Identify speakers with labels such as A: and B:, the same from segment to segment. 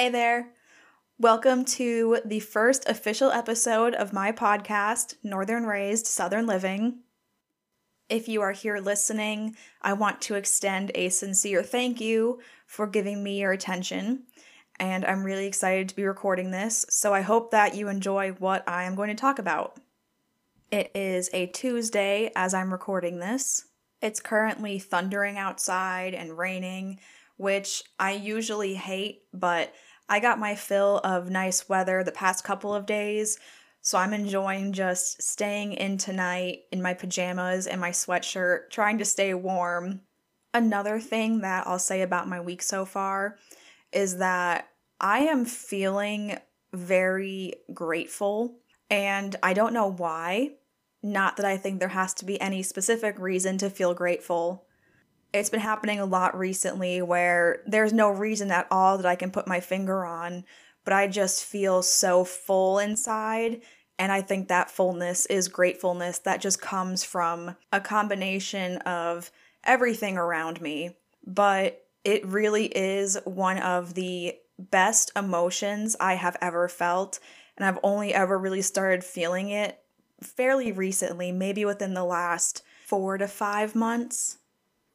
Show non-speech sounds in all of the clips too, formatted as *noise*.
A: Hey there. Welcome to the first official episode of my podcast, Northern Raised Southern Living. If you are here listening, I want to extend a sincere thank you for giving me your attention. And I'm really excited to be recording this, so I hope that you enjoy what I am going to talk about. It is a Tuesday as I'm recording this. It's currently thundering outside and raining, which I usually hate, but I got my fill of nice weather the past couple of days, so I'm enjoying just staying in tonight in my pajamas and my sweatshirt, trying to stay warm. Another thing that I'll say about my week so far is that I am feeling very grateful, and I don't know why. Not that I think there has to be any specific reason to feel grateful, it's been happening a lot recently where there's no reason at all that I can put my finger on, but I just feel so full inside. And I think that fullness is gratefulness that just comes from a combination of everything around me. But it really is one of the best emotions I have ever felt. And I've only ever really started feeling it fairly recently, maybe within the last four to five months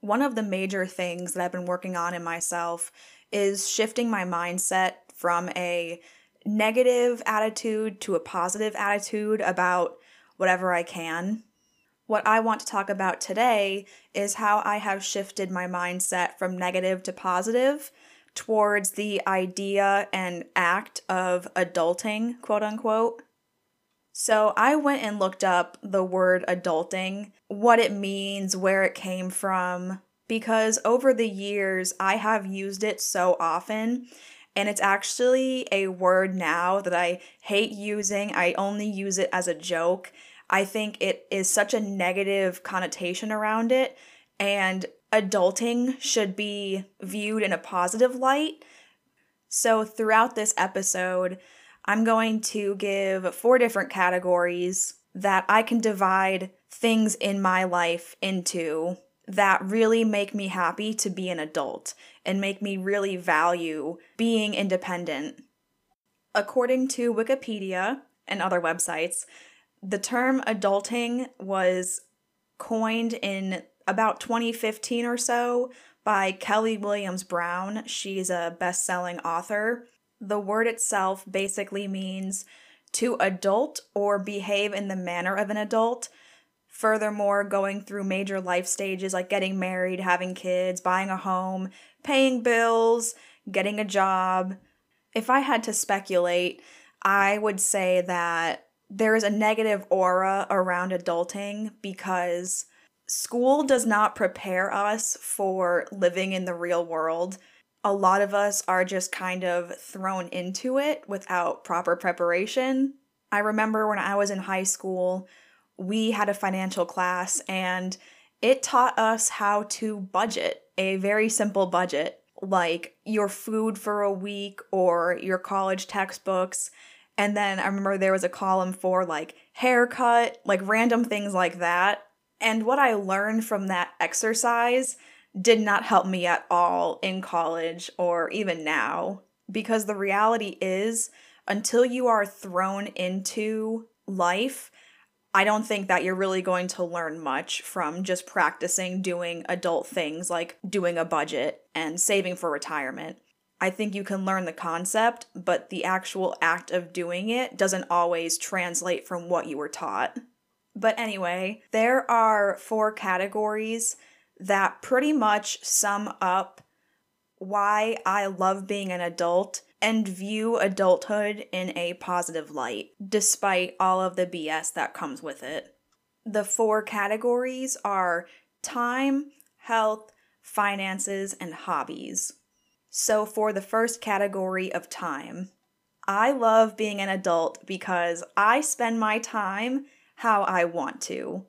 A: one of the major things that I've been working on in myself is shifting my mindset from a negative attitude to a positive attitude about whatever I can. What I want to talk about today is how I have shifted my mindset from negative to positive towards the idea and act of adulting, quote unquote. So I went and looked up the word adulting, what it means, where it came from, because over the years I have used it so often. And it's actually a word now that I hate using. I only use it as a joke. I think it is such a negative connotation around it. And adulting should be viewed in a positive light. So, throughout this episode, I'm going to give four different categories that I can divide things in my life into that really make me happy to be an adult and make me really value being independent. According to Wikipedia and other websites, the term adulting was coined in about 2015 or so by Kelly Williams Brown. She's a best selling author. The word itself basically means to adult or behave in the manner of an adult. Furthermore, going through major life stages like getting married, having kids, buying a home, paying bills, getting a job. If I had to speculate, I would say that there is a negative aura around adulting because school does not prepare us for living in the real world a lot of us are just kind of thrown into it without proper preparation. I remember when I was in high school, we had a financial class and it taught us how to budget a very simple budget like your food for a week or your college textbooks. And then I remember there was a column for like haircut, like random things like that. And what I learned from that exercise did not help me at all in college or even now. Because the reality is, until you are thrown into life, I don't think that you're really going to learn much from just practicing doing adult things like doing a budget and saving for retirement. I think you can learn the concept, but the actual act of doing it doesn't always translate from what you were taught. But anyway, there are four categories that pretty much sum up why I love being an adult and view adulthood in a positive light, despite all of the BS that comes with it. The four categories are time, health, finances, and hobbies. So, for the first category of time, I love being an adult because I spend my time how I want to.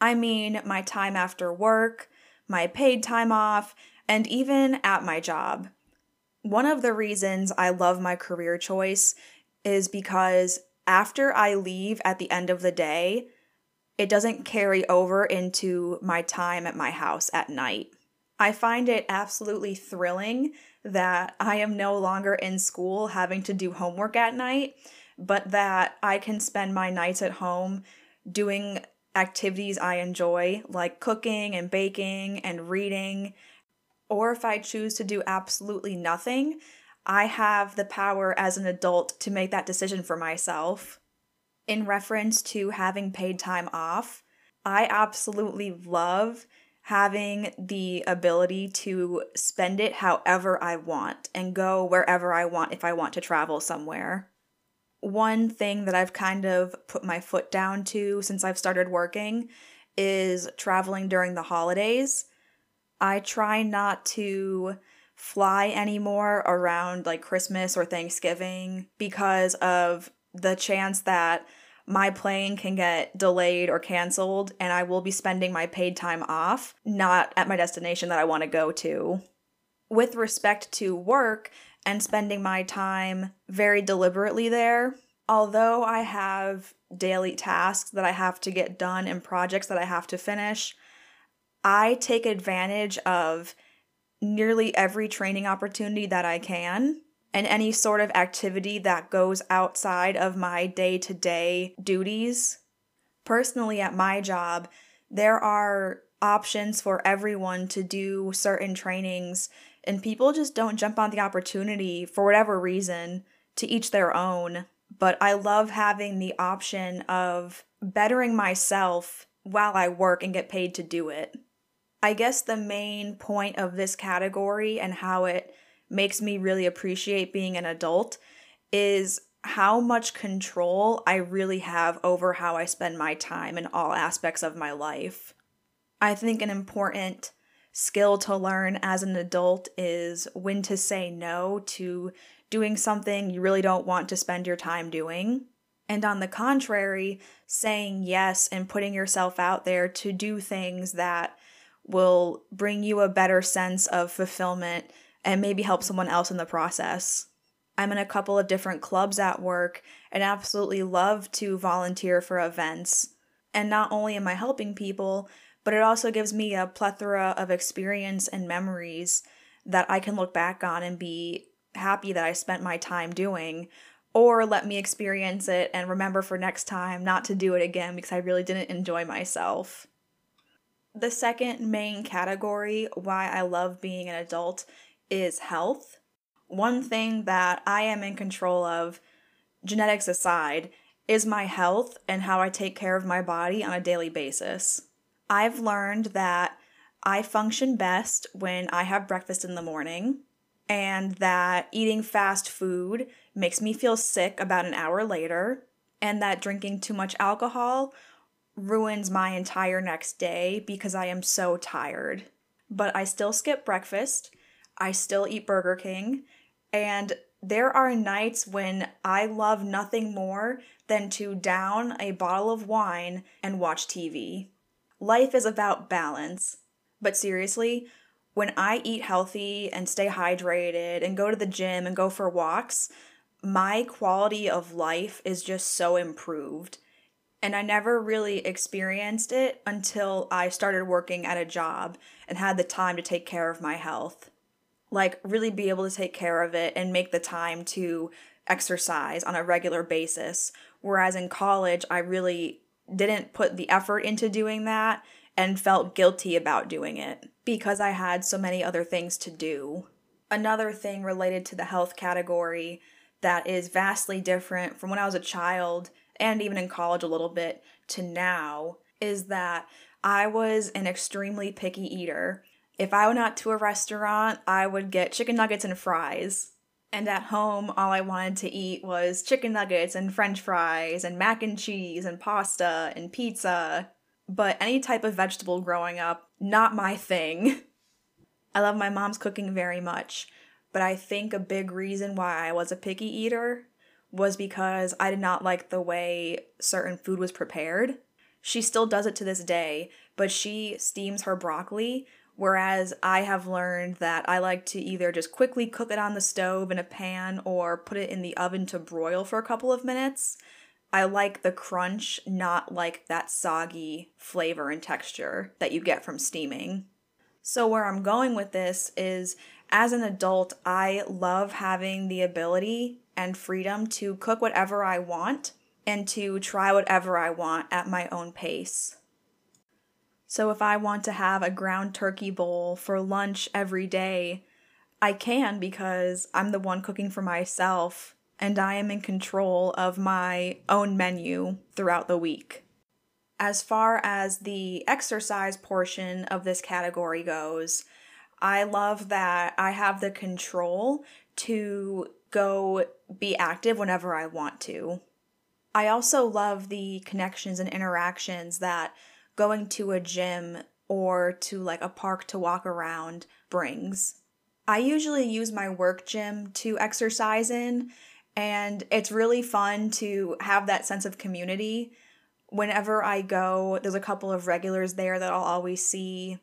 A: I mean my time after work, my paid time off, and even at my job. One of the reasons I love my career choice is because after I leave at the end of the day, it doesn't carry over into my time at my house at night. I find it absolutely thrilling that I am no longer in school having to do homework at night, but that I can spend my nights at home doing activities I enjoy, like cooking and baking and reading. Or if I choose to do absolutely nothing, I have the power as an adult to make that decision for myself. In reference to having paid time off, I absolutely love having the ability to spend it however I want and go wherever I want if I want to travel somewhere. One thing that I've kind of put my foot down to since I've started working is traveling during the holidays. I try not to fly anymore around like Christmas or Thanksgiving because of the chance that my plane can get delayed or canceled, and I will be spending my paid time off, not at my destination that I want to go to. With respect to work and spending my time very deliberately there, although I have daily tasks that I have to get done and projects that I have to finish, I take advantage of nearly every training opportunity that I can and any sort of activity that goes outside of my day to day duties. Personally, at my job, there are options for everyone to do certain trainings, and people just don't jump on the opportunity for whatever reason to each their own. But I love having the option of bettering myself while I work and get paid to do it. I guess the main point of this category and how it makes me really appreciate being an adult is how much control I really have over how I spend my time in all aspects of my life. I think an important skill to learn as an adult is when to say no to doing something you really don't want to spend your time doing. And on the contrary, saying yes and putting yourself out there to do things that will bring you a better sense of fulfillment and maybe help someone else in the process. I'm in a couple of different clubs at work and absolutely love to volunteer for events. And not only am I helping people, but it also gives me a plethora of experience and memories that I can look back on and be happy that I spent my time doing, or let me experience it and remember for next time not to do it again because I really didn't enjoy myself. The second main category why I love being an adult is health. One thing that I am in control of, genetics aside, is my health and how I take care of my body on a daily basis. I've learned that I function best when I have breakfast in the morning, and that eating fast food makes me feel sick about an hour later, and that drinking too much alcohol ruins my entire next day because I am so tired. But I still skip breakfast I still eat Burger King. And there are nights when I love nothing more than to down a bottle of wine and watch TV. Life is about balance. But seriously, when I eat healthy and stay hydrated and go to the gym and go for walks, my quality of life is just so improved. And I never really experienced it until I started working at a job and had the time to take care of my health like really be able to take care of it and make the time to exercise on a regular basis. Whereas in college, I really didn't put the effort into doing that and felt guilty about doing it because I had so many other things to do. Another thing related to the health category that is vastly different from when I was a child and even in college a little bit to now is that I was an extremely picky eater. If I went out to a restaurant, I would get chicken nuggets and fries. And at home, all I wanted to eat was chicken nuggets and french fries and mac and cheese and pasta and pizza. But any type of vegetable growing up, not my thing. *laughs* I love my mom's cooking very much, but I think a big reason why I was a picky eater was because I did not like the way certain food was prepared. She still does it to this day, but she steams her broccoli Whereas I have learned that I like to either just quickly cook it on the stove in a pan or put it in the oven to broil for a couple of minutes. I like the crunch, not like that soggy flavor and texture that you get from steaming. So, where I'm going with this is as an adult, I love having the ability and freedom to cook whatever I want and to try whatever I want at my own pace. So, if I want to have a ground turkey bowl for lunch every day, I can because I'm the one cooking for myself and I am in control of my own menu throughout the week. As far as the exercise portion of this category goes, I love that I have the control to go be active whenever I want to. I also love the connections and interactions that going to a gym or to like a park to walk around brings. I usually use my work gym to exercise in, and it's really fun to have that sense of community whenever I go, there's a couple of regulars there that I'll always see.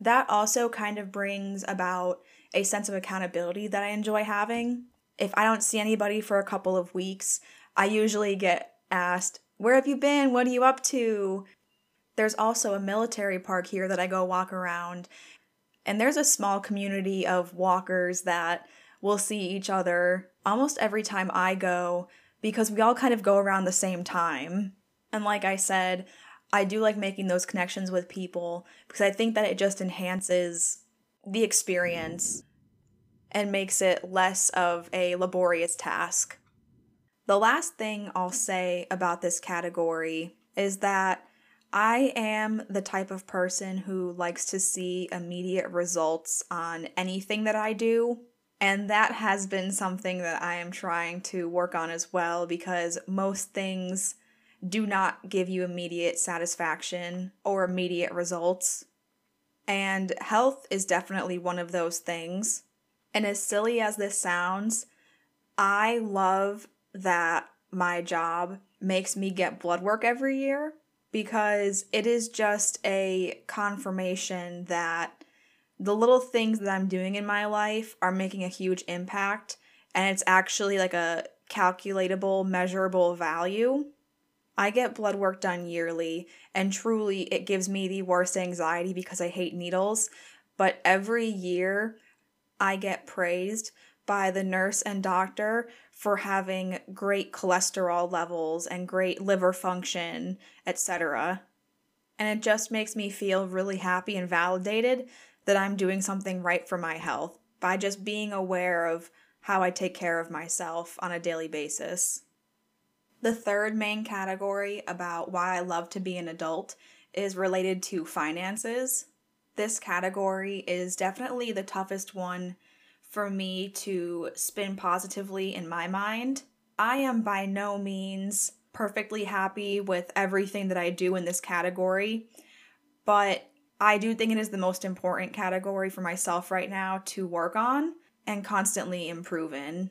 A: That also kind of brings about a sense of accountability that I enjoy having. If I don't see anybody for a couple of weeks, I usually get asked, Where have you been? What are you up to? There's also a military park here that I go walk around, and there's a small community of walkers that will see each other almost every time I go because we all kind of go around the same time. And like I said, I do like making those connections with people because I think that it just enhances the experience and makes it less of a laborious task. The last thing I'll say about this category is that I am the type of person who likes to see immediate results on anything that I do. And that has been something that I am trying to work on as well because most things do not give you immediate satisfaction or immediate results. And health is definitely one of those things. And as silly as this sounds, I love that my job makes me get blood work every year because it is just a confirmation that the little things that I'm doing in my life are making a huge impact and it's actually like a calculatable, measurable value. I get blood work done yearly, and truly it gives me the worst anxiety because I hate needles. But every year I get praised by the nurse and doctor for having great cholesterol levels and great liver function, etc. And it just makes me feel really happy and validated that I'm doing something right for my health by just being aware of how I take care of myself on a daily basis. The third main category about why I love to be an adult is related to finances. This category is definitely the toughest one for me to spin positively in my mind. I am by no means perfectly happy with everything that I do in this category, but I do think it is the most important category for myself right now to work on and constantly improve in.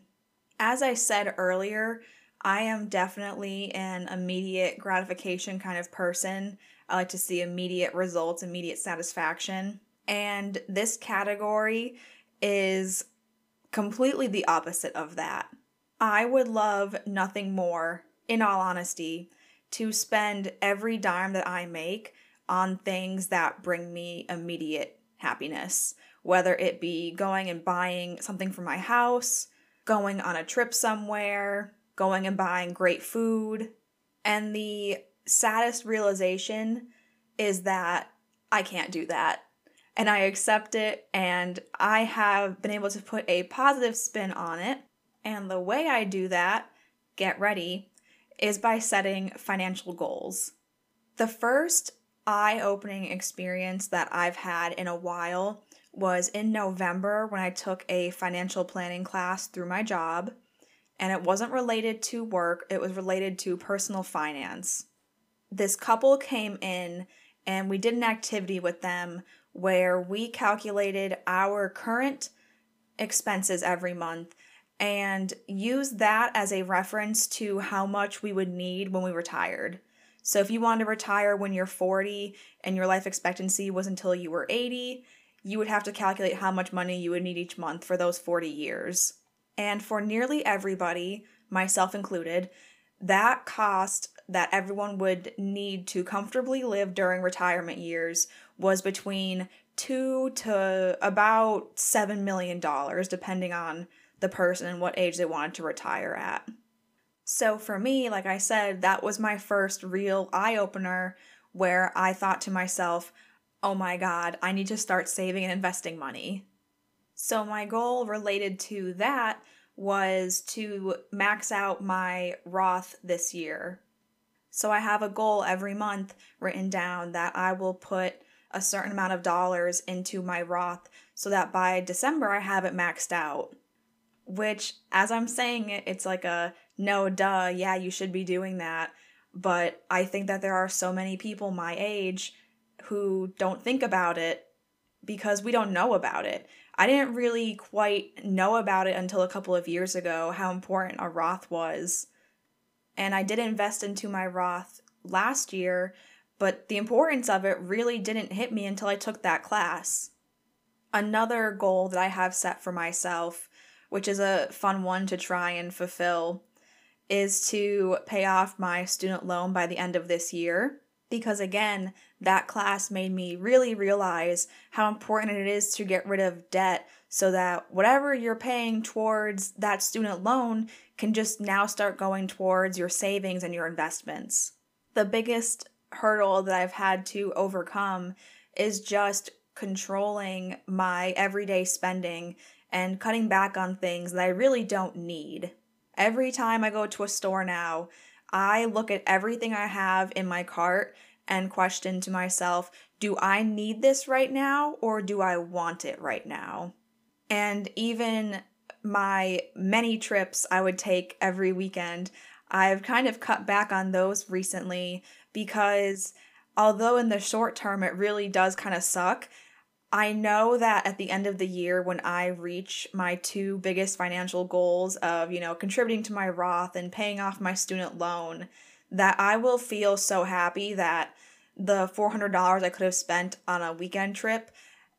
A: As I said earlier, I am definitely an immediate gratification kind of person. I like to see immediate results, immediate satisfaction. And this category is completely the opposite of that. I would love nothing more, in all honesty, to spend every dime that I make on things that bring me immediate happiness, whether it be going and buying something for my house, going on a trip somewhere, going and buying great food. And the saddest realization is that I can't do that. And I accept it, and I have been able to put a positive spin on it. And the way I do that, get ready, is by setting financial goals. The first eye opening experience that I've had in a while was in November when I took a financial planning class through my job and it wasn't related to work, it was related to personal finance. This couple came in and we did an activity with them where we calculated our current expenses every month and used that as a reference to how much we would need when we retired. So if you wanted to retire when you're 40 and your life expectancy was until you were 80, you would have to calculate how much money you would need each month for those 40 years. And for nearly everybody, myself included, that cost that everyone would need to comfortably live during retirement years was between two to about $7 million, depending on the person and what age they wanted to retire at. So for me, like I said, that was my first real eye opener where I thought to myself, oh my God, I need to start saving and investing money. So my goal related to that was to max out my Roth this year. So I have a goal every month written down that I will put a certain amount of dollars into my Roth so that by December I have it maxed out. Which, as I'm saying it, it's like a no, duh, yeah, you should be doing that. But I think that there are so many people my age who don't think about it because we don't know about it. I didn't really quite know about it until a couple of years ago how important a Roth was. And I did invest into my Roth last year, but the importance of it really didn't hit me until I took that class. Another goal that I have set for myself, which is a fun one to try and fulfill, is to pay off my student loan by the end of this year. Because again, that class made me really realize how important it is to get rid of debt so that whatever you're paying towards that student loan can just now start going towards your savings and your investments. The biggest hurdle that I've had to overcome is just controlling my everyday spending and cutting back on things that I really don't need. Every time I go to a store now, I look at everything I have in my cart and question to myself, do I need this right now or do I want it right now? And even my many trips I would take every weekend, I've kind of cut back on those recently because although in the short term it really does kind of suck, I know that at the end of the year, when I reach my two biggest financial goals of, you know, contributing to my Roth and paying off my student loan, that I will feel so happy that the $400 I could have spent on a weekend trip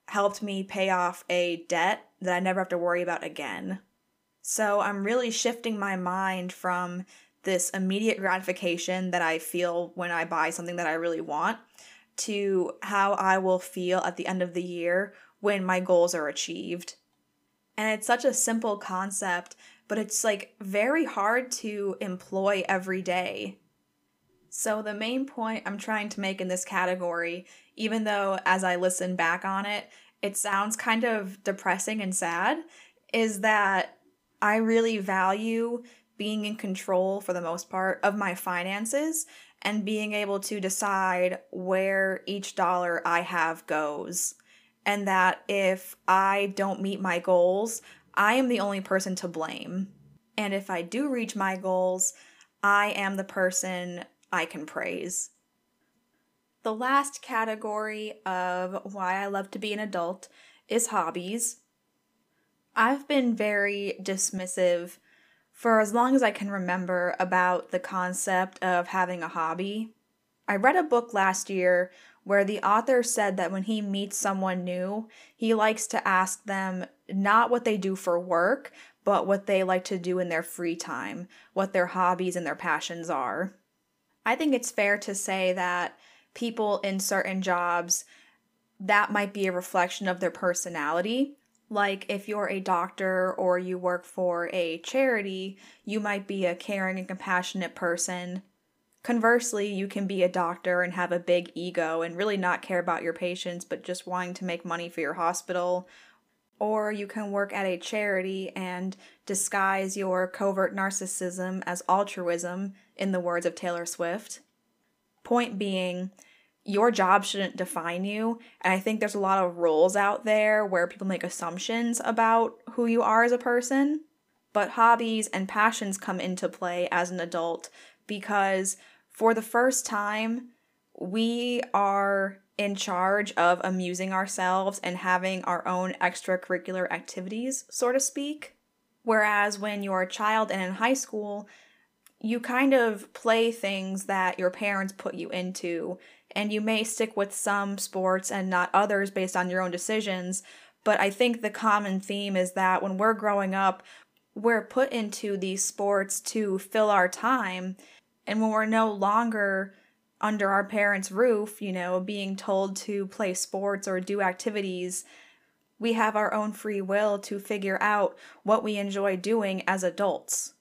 A: helped me pay off a debt that I never have to worry about again. So I'm really shifting my mind from this immediate gratification that I feel when I buy something that I really want to how I will feel at the end of the year when my goals are achieved. And it's such a simple concept, but it's like very hard to employ every day. So, the main point I'm trying to make in this category, even though as I listen back on it, it sounds kind of depressing and sad, is that I really value being in control for the most part of my finances and being able to decide where each dollar I have goes. And that if I don't meet my goals, I am the only person to blame. And if I do reach my goals, I am the person I can praise. The last category of why I love to be an adult is hobbies. I've been very dismissive for as long as I can remember about the concept of having a hobby. I read a book last year where the author said that when he meets someone new, he likes to ask them not what they do for work, but what they like to do in their free time, what their hobbies and their passions are. I think it's fair to say that people in certain jobs that might be a reflection of their personality. Like if you're a doctor or you work for a charity, you might be a caring and compassionate person. Conversely, you can be a doctor and have a big ego and really not care about your patients but just wanting to make money for your hospital. Or you can work at a charity and disguise your covert narcissism as altruism, in the words of Taylor Swift. Point being, your job shouldn't define you. And I think there's a lot of roles out there where people make assumptions about who you are as a person. But hobbies and passions come into play as an adult because for the first time, we are in charge of amusing ourselves and having our own extracurricular activities, so to speak. Whereas when you're a child and in high school, you kind of play things that your parents put you into and you may stick with some sports and not others based on your own decisions. But I think the common theme is that when we're growing up, we're put into these sports to fill our time. And when we're no longer under our parents' roof, you know, being told to play sports or do activities, we have our own free will to figure out what we enjoy doing as adults.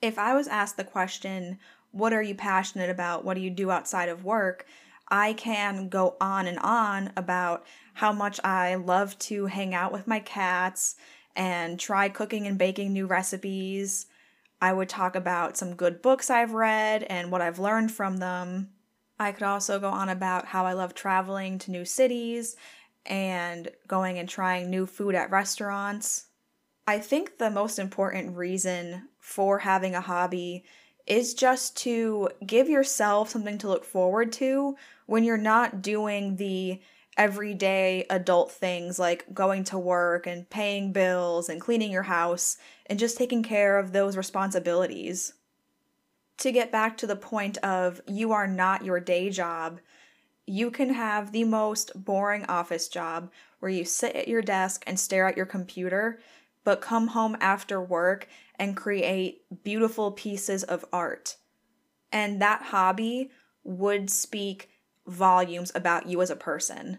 A: If I was asked the question, What are you passionate about? What do you do outside of work? I can go on and on about how much I love to hang out with my cats and try cooking and baking new recipes. I would talk about some good books I've read and what I've learned from them. I could also go on about how I love traveling to new cities and going and trying new food at restaurants. I think the most important reason for having a hobby is just to give yourself something to look forward to when you're not doing the everyday adult things like going to work and paying bills and cleaning your house and just taking care of those responsibilities. To get back to the point of you are not your day job, you can have the most boring office job where you sit at your desk and stare at your computer, but come home after work and create beautiful pieces of art. And that hobby would speak volumes about you as a person.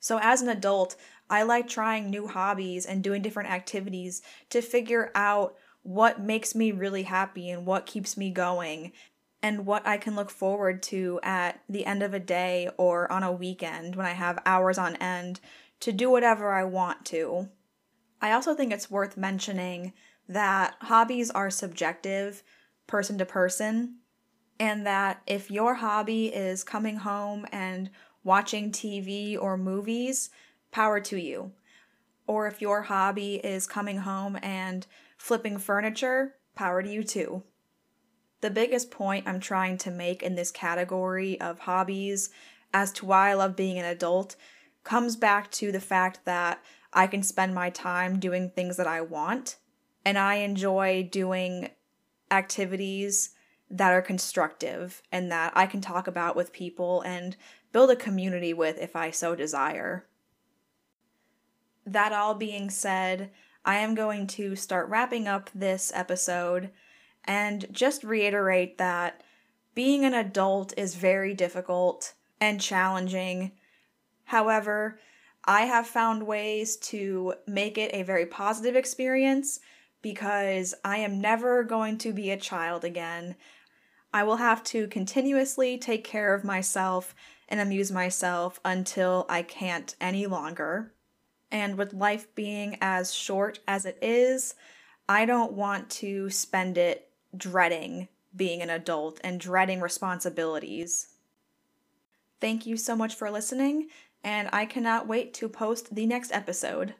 A: So, as an adult, I like trying new hobbies and doing different activities to figure out what makes me really happy and what keeps me going and what I can look forward to at the end of a day or on a weekend when I have hours on end to do whatever I want to. I also think it's worth mentioning that hobbies are subjective, person to person, and that if your hobby is coming home and watching TV or movies, power to you. Or if your hobby is coming home and flipping furniture, power to you too. The biggest point I'm trying to make in this category of hobbies as to why I love being an adult comes back to the fact that I can spend my time doing things that I want and I enjoy doing activities that are constructive and that I can talk about with people and build a community with if I so desire. That all being said, I am going to start wrapping up this episode and just reiterate that being an adult is very difficult and challenging. However, I have found ways to make it a very positive experience because I am never going to be a child again. I will have to continuously take care of myself and amuse myself until I can't any longer. And with life being as short as it is, I don't want to spend it dreading being an adult and dreading responsibilities. Thank you so much for listening, and I cannot wait to post the next episode.